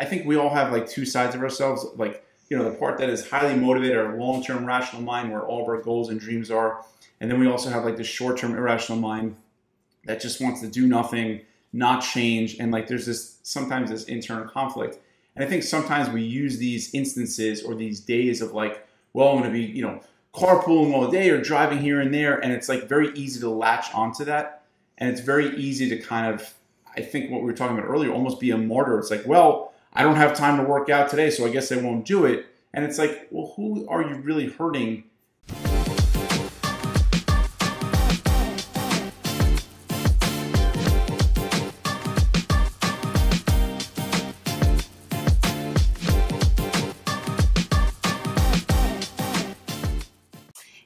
I think we all have like two sides of ourselves. Like, you know, the part that is highly motivated, our long term rational mind, where all of our goals and dreams are. And then we also have like the short term irrational mind that just wants to do nothing, not change. And like there's this sometimes this internal conflict. And I think sometimes we use these instances or these days of like, well, I'm going to be, you know, carpooling all day or driving here and there. And it's like very easy to latch onto that. And it's very easy to kind of, I think what we were talking about earlier, almost be a martyr. It's like, well, I don't have time to work out today, so I guess I won't do it. And it's like, well, who are you really hurting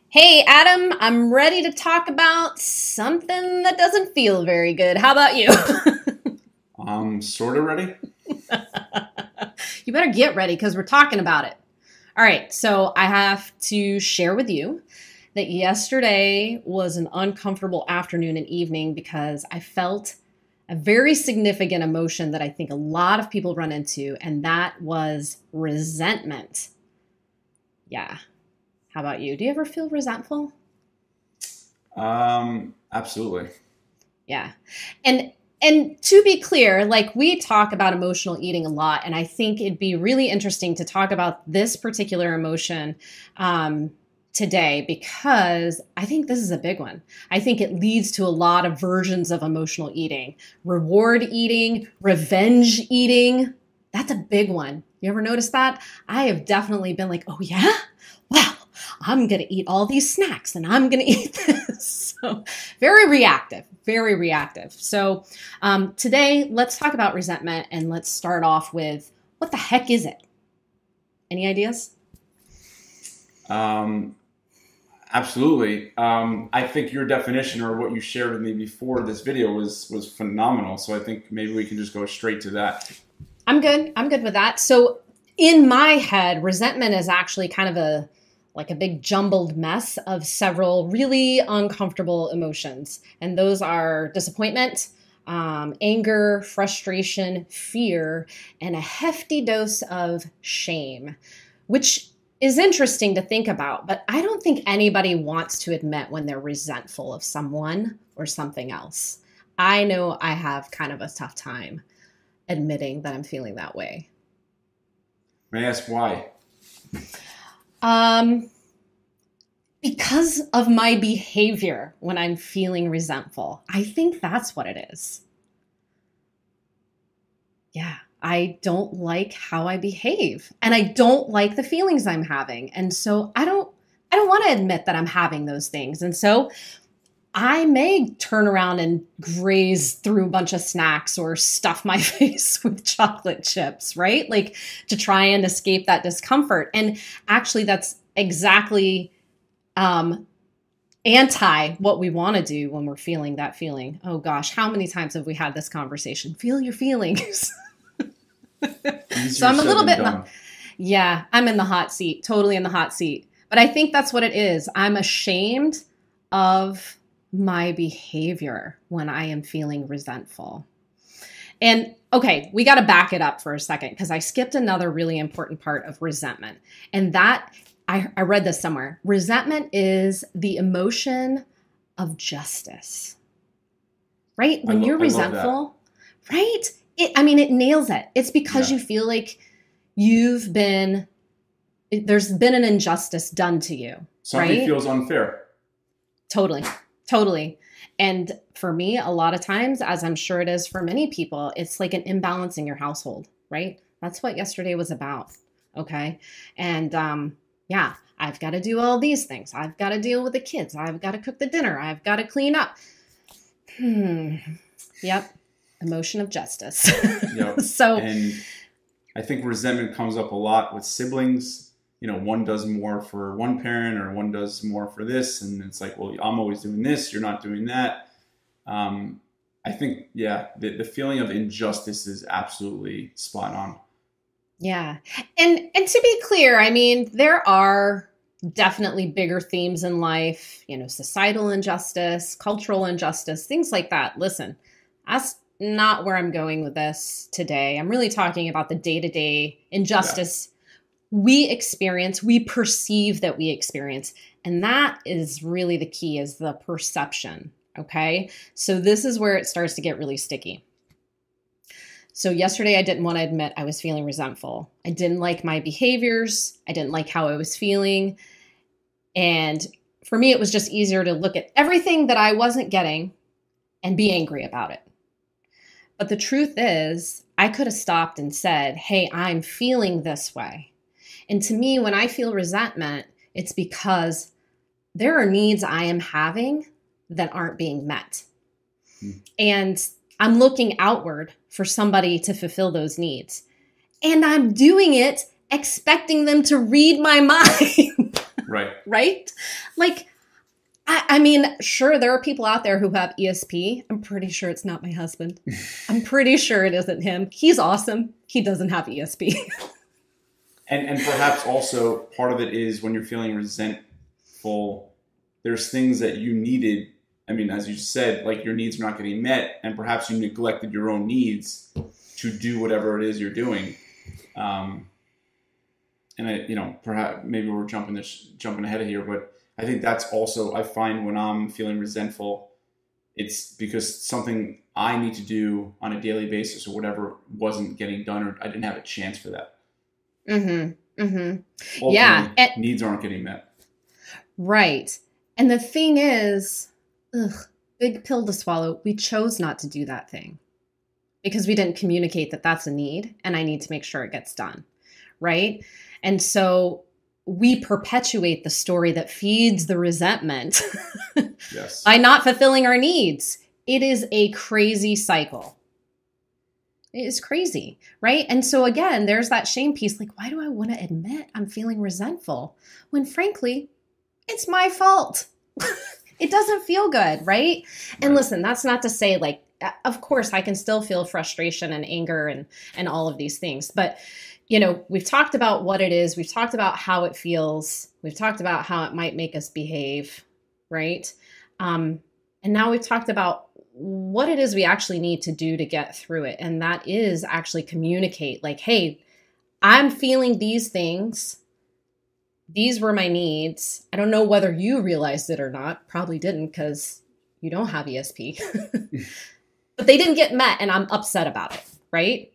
Hey, Adam, I'm ready to talk about something that doesn't feel very good. How about you? I'm sort of ready. You better get ready because we're talking about it. All right, so I have to share with you that yesterday was an uncomfortable afternoon and evening because I felt a very significant emotion that I think a lot of people run into, and that was resentment. Yeah, how about you? Do you ever feel resentful? Um, absolutely. Yeah. And and to be clear, like we talk about emotional eating a lot, and I think it'd be really interesting to talk about this particular emotion um, today because I think this is a big one. I think it leads to a lot of versions of emotional eating reward eating, revenge eating. That's a big one. You ever notice that? I have definitely been like, oh, yeah? I'm going to eat all these snacks and I'm going to eat this. so, very reactive, very reactive. So, um, today, let's talk about resentment and let's start off with what the heck is it? Any ideas? Um, absolutely. Um, I think your definition or what you shared with me before this video was was phenomenal. So I think maybe we can just go straight to that. I'm good. I'm good with that. So in my head, resentment is actually kind of a like a big jumbled mess of several really uncomfortable emotions. And those are disappointment, um, anger, frustration, fear, and a hefty dose of shame, which is interesting to think about. But I don't think anybody wants to admit when they're resentful of someone or something else. I know I have kind of a tough time admitting that I'm feeling that way. May I ask why? Um, because of my behavior when I'm feeling resentful. I think that's what it is. Yeah, I don't like how I behave and I don't like the feelings I'm having. And so I don't I don't want to admit that I'm having those things. And so I may turn around and graze through a bunch of snacks or stuff my face with chocolate chips, right? Like to try and escape that discomfort. And actually, that's exactly um, anti what we want to do when we're feeling that feeling. Oh gosh, how many times have we had this conversation? Feel your feelings. so I'm a little bit, the, yeah, I'm in the hot seat, totally in the hot seat. But I think that's what it is. I'm ashamed of my behavior when I am feeling resentful. And okay, we got to back it up for a second because I skipped another really important part of resentment. And that I, I read this somewhere. Resentment is the emotion of justice. Right? When lo- you're resentful, right? It I mean it nails it. It's because yeah. you feel like you've been there's been an injustice done to you. Something right? feels unfair. Totally. Totally. And for me, a lot of times, as I'm sure it is for many people, it's like an imbalance in your household, right? That's what yesterday was about. Okay. And um, yeah, I've got to do all these things. I've got to deal with the kids. I've got to cook the dinner. I've got to clean up. Hmm. Yep. Emotion of justice. yep. so, and I think resentment comes up a lot with siblings. You know, one does more for one parent or one does more for this. And it's like, well, I'm always doing this. You're not doing that. Um, I think, yeah, the, the feeling of injustice is absolutely spot on. Yeah. And and to be clear, I mean, there are definitely bigger themes in life, you know, societal injustice, cultural injustice, things like that. Listen, that's not where I'm going with this today. I'm really talking about the day to day injustice yeah. We experience, we perceive that we experience. And that is really the key is the perception. Okay. So this is where it starts to get really sticky. So yesterday I didn't want to admit I was feeling resentful. I didn't like my behaviors. I didn't like how I was feeling. And for me, it was just easier to look at everything that I wasn't getting and be angry about it. But the truth is, I could have stopped and said, Hey, I'm feeling this way. And to me, when I feel resentment, it's because there are needs I am having that aren't being met. Hmm. And I'm looking outward for somebody to fulfill those needs. And I'm doing it expecting them to read my mind. right. Right? Like, I, I, mean, sure, there are people out there who have ESP. I'm pretty sure it's not my husband. I'm pretty sure it isn't him. He's awesome. He doesn't have ESP. and and perhaps also part of it is when you're feeling resentful, there's things that you needed I mean, as you said, like your needs are not getting met, and perhaps you neglected your own needs to do whatever it is you're doing. Um, and I, you know, perhaps maybe we're jumping this, jumping ahead of here, but I think that's also I find when I'm feeling resentful, it's because something I need to do on a daily basis or whatever wasn't getting done, or I didn't have a chance for that. Mm-hmm. Mm-hmm. yeah. And, needs aren't getting met. Right. And the thing is, ugh, big pill to swallow. We chose not to do that thing because we didn't communicate that that's a need and I need to make sure it gets done. Right. And so we perpetuate the story that feeds the resentment yes. by not fulfilling our needs. It is a crazy cycle. It is crazy, right? And so, again, there's that shame piece like, why do I want to admit I'm feeling resentful when, frankly, it's my fault? it doesn't feel good, right? right? And listen, that's not to say like of course I can still feel frustration and anger and and all of these things, but you know, we've talked about what it is, we've talked about how it feels, we've talked about how it might make us behave, right? Um and now we've talked about what it is we actually need to do to get through it and that is actually communicate like, "Hey, I'm feeling these things these were my needs. I don't know whether you realized it or not. Probably didn't because you don't have ESP. but they didn't get met and I'm upset about it, right?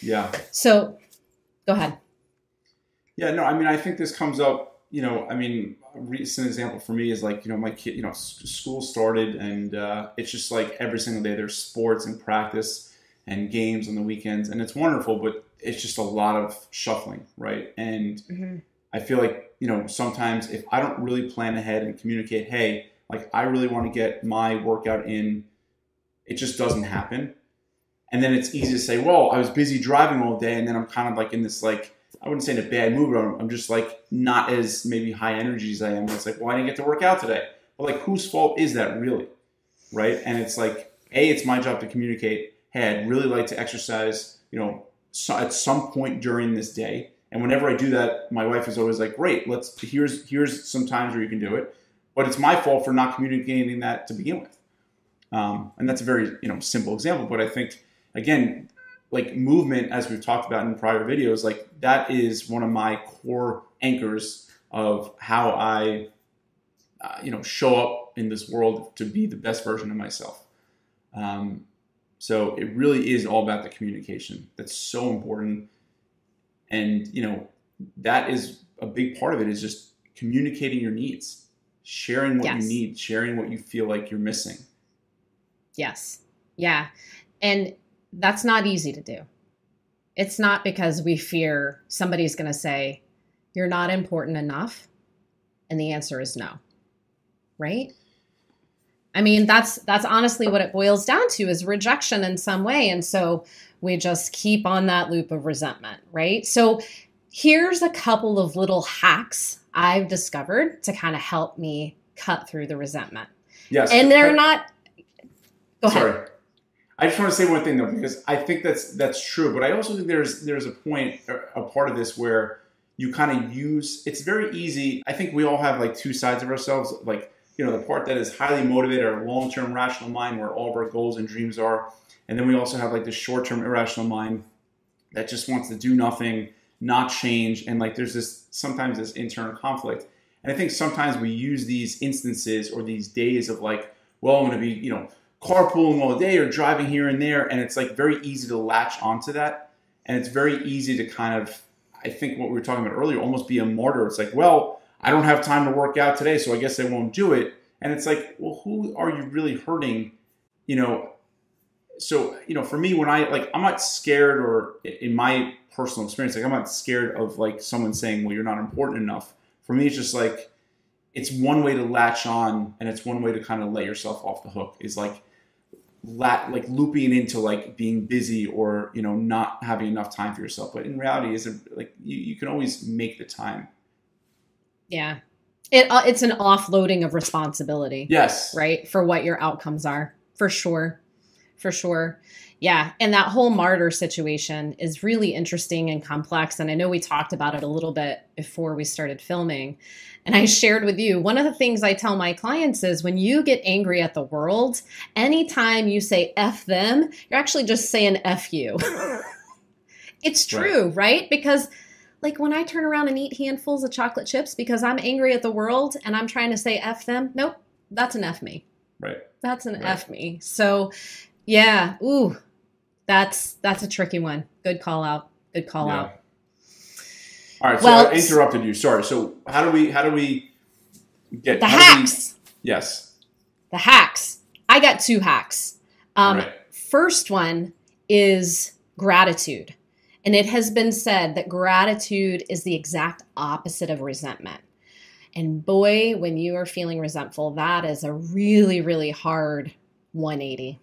Yeah. So go ahead. Yeah, no, I mean, I think this comes up, you know, I mean, recent example for me is like, you know, my kid, you know, school started and uh, it's just like every single day there's sports and practice and games on the weekends and it's wonderful, but it's just a lot of shuffling, right? And, mm-hmm I feel like, you know, sometimes if I don't really plan ahead and communicate, hey, like I really want to get my workout in, it just doesn't happen. And then it's easy to say, well, I was busy driving all day, and then I'm kind of like in this like I wouldn't say in a bad mood, but I'm just like not as maybe high energy as I am. It's like, well, I didn't get to work out today. But like, whose fault is that really, right? And it's like, a, it's my job to communicate. Hey, I'd really like to exercise. You know, so at some point during this day, and whenever I do that, my wife is always like, "Great, let's here's here's some times where you can do it." But it's my fault for not communicating that to begin with. Um, and that's a very you know simple example. But I think again, like movement, as we've talked about in prior videos, like that is one of my core anchors of how I uh, you know show up in this world to be the best version of myself. Um, so it really is all about the communication. That's so important and you know that is a big part of it is just communicating your needs sharing what yes. you need sharing what you feel like you're missing yes yeah and that's not easy to do it's not because we fear somebody's going to say you're not important enough and the answer is no right i mean that's that's honestly what it boils down to is rejection in some way and so we just keep on that loop of resentment, right? So here's a couple of little hacks I've discovered to kind of help me cut through the resentment. Yes. And they're not Go ahead. Sorry. I just want to say one thing though, because I think that's that's true, but I also think there's there's a point, a part of this where you kind of use. It's very easy. I think we all have like two sides of ourselves. Like you know, the part that is highly motivated, our long-term rational mind, where all of our goals and dreams are, And then we also have like the short term irrational mind that just wants to do nothing, not change. And like there's this sometimes this internal conflict. And I think sometimes we use these instances or these days of like, well, I'm going to be, you know, carpooling all day or driving here and there. And it's like very easy to latch onto that. And it's very easy to kind of, I think what we were talking about earlier, almost be a martyr. It's like, well, I don't have time to work out today, so I guess I won't do it. And it's like, well, who are you really hurting? You know, so you know, for me, when I like, I'm not scared, or in my personal experience, like I'm not scared of like someone saying, "Well, you're not important enough." For me, it's just like it's one way to latch on, and it's one way to kind of let yourself off the hook. Is like lat like looping into like being busy or you know not having enough time for yourself. But in reality, is it like you, you can always make the time. Yeah. It, uh, it's an offloading of responsibility. Yes. Right? For what your outcomes are. For sure. For sure. Yeah. And that whole martyr situation is really interesting and complex. And I know we talked about it a little bit before we started filming. And I shared with you one of the things I tell my clients is when you get angry at the world, anytime you say F them, you're actually just saying F you. it's true, right? right? Because like when I turn around and eat handfuls of chocolate chips because I'm angry at the world and I'm trying to say F them, nope, that's an F me. Right. That's an Right. F me. So yeah, ooh, that's that's a tricky one. Good call out. Good call Yeah. out. All right. So Well, I interrupted you. Sorry. So how do we how do we get The do we- hacks. yes. The hacks. I got two hacks. Um, right. First one is gratitude. And it has been said that gratitude is the exact opposite of resentment. And boy, when you are feeling resentful, that is a really, really hard 180.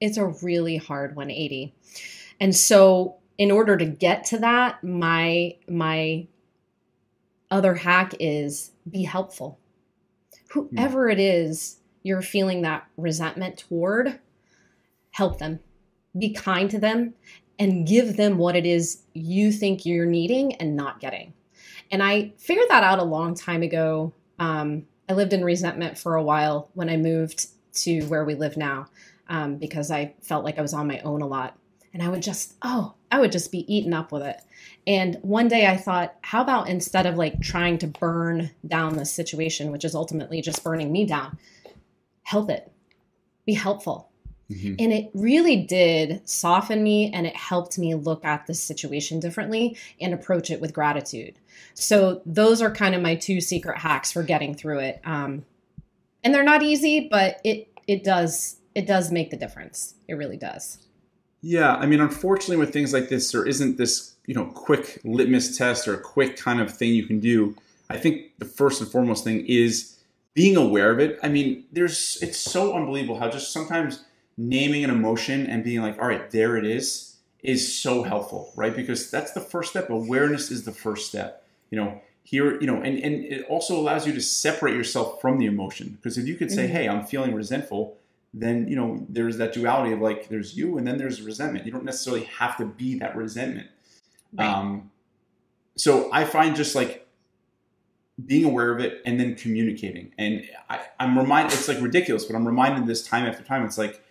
It's a really hard 180. And so in order to get to that, my my other hack is be helpful. Whoever it is you're feeling that resentment toward, help them. Be kind to them and give them what it is you think you're needing and not getting. And I figured that out a long time ago. Um, I lived in resentment for a while when I moved to where we live now um, because I felt like I was on my own a lot. And I would just, oh, I would just be eaten up with it. And one day I thought, how about instead of like trying to burn down the situation, which is ultimately just burning me down, help it, be helpful. Mhm. And it really did soften me and it helped me look at the situation differently and approach it with gratitude. So, those are kind of my two secret hacks for getting through it. Um, and they're not easy, but it, it does it does make the difference. It really does. Yeah, I mean, unfortunately, with things like this, there isn't this you know quick litmus test or a quick kind of thing you can do. I think the first and foremost thing is being aware of it. I mean, there's it's so unbelievable how just sometimes naming an emotion and being like, all right, there it is, is so helpful, right? Because that's the first step. Awareness is the first step. You know, here, you know, and, and it also allows you to separate yourself from the emotion. Because if you could say, Mhm. hey, I'm feeling resentful, then you know there's that duality of like there's you and then there's resentment. You don't necessarily have to be that resentment. Right. Um, so I find just like being aware of it and then communicating. And I, I'm reminded, it's like ridiculous, but I'm reminded this time after time. It's like,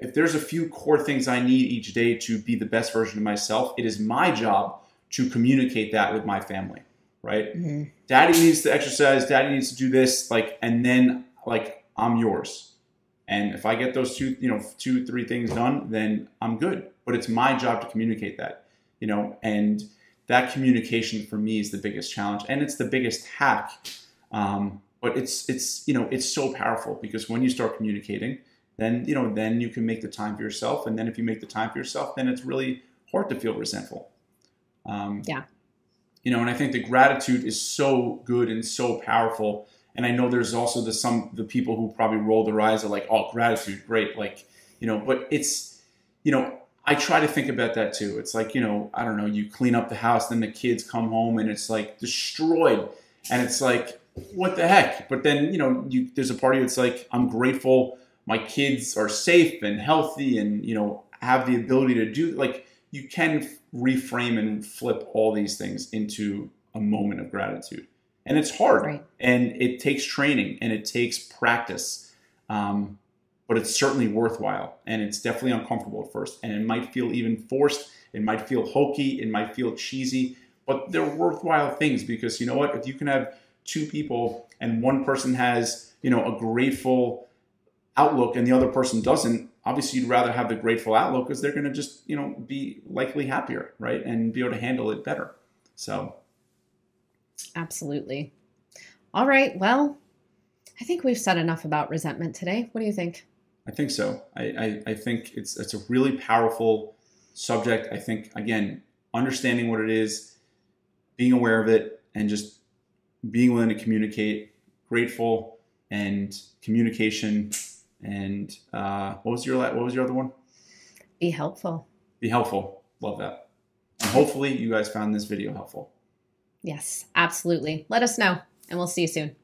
if there's a few core things I need each day to be the best version of myself, it is my job to communicate that with my family, right? Mhm. Daddy needs to exercise, daddy needs to do this, like, and then like I'm yours. And if I get those two, you know, two, three things done, then I'm good. But it's my job to communicate that, you know, and that communication for me is the biggest challenge, and it's the biggest hack. Um, but it's it's you know it's so powerful because when you start communicating, then you know then you can make the time for yourself, and then if you make the time for yourself, then it's really hard to feel resentful. Um, Yeah. You know, and I think the gratitude is so good and so powerful. And I know there's also the some the people who probably roll their eyes are like, oh, gratitude, great, like you know, but it's you know I try to think about that too. It's like, you know, I don't know, you clean up the house, then the kids come home and it's like destroyed. And it's like, what the heck? But then, you know, you, there's a part of you that's like, I'm grateful my kids are safe and healthy and, you know, have the ability to do, like, you can reframe and flip all these things into a moment of gratitude. And it's hard Right. and it takes training and it takes practice. Um, but it's certainly worthwhile. And it's definitely uncomfortable at first. And it might feel even forced. It might feel hokey. It might feel cheesy, but they're worthwhile things because you know what? If you can have two people and one person has, you know, a grateful outlook and the other person doesn't, obviously you'd rather have the grateful outlook because they're going to just, you know, be likely happier, right? And be able to handle it better. So, absolutely. All right. Well, I think we've said enough about resentment today. What do you think? I think so. I, I, I think it's it's a really powerful subject. I think again, understanding what it is, being aware of it, and just being willing to communicate, grateful, and communication. And uh, what was your what was your other one? Be helpful. Be helpful. Love that. And hopefully, you guys found this video helpful. Yes, absolutely. Let us know, and we'll see you soon.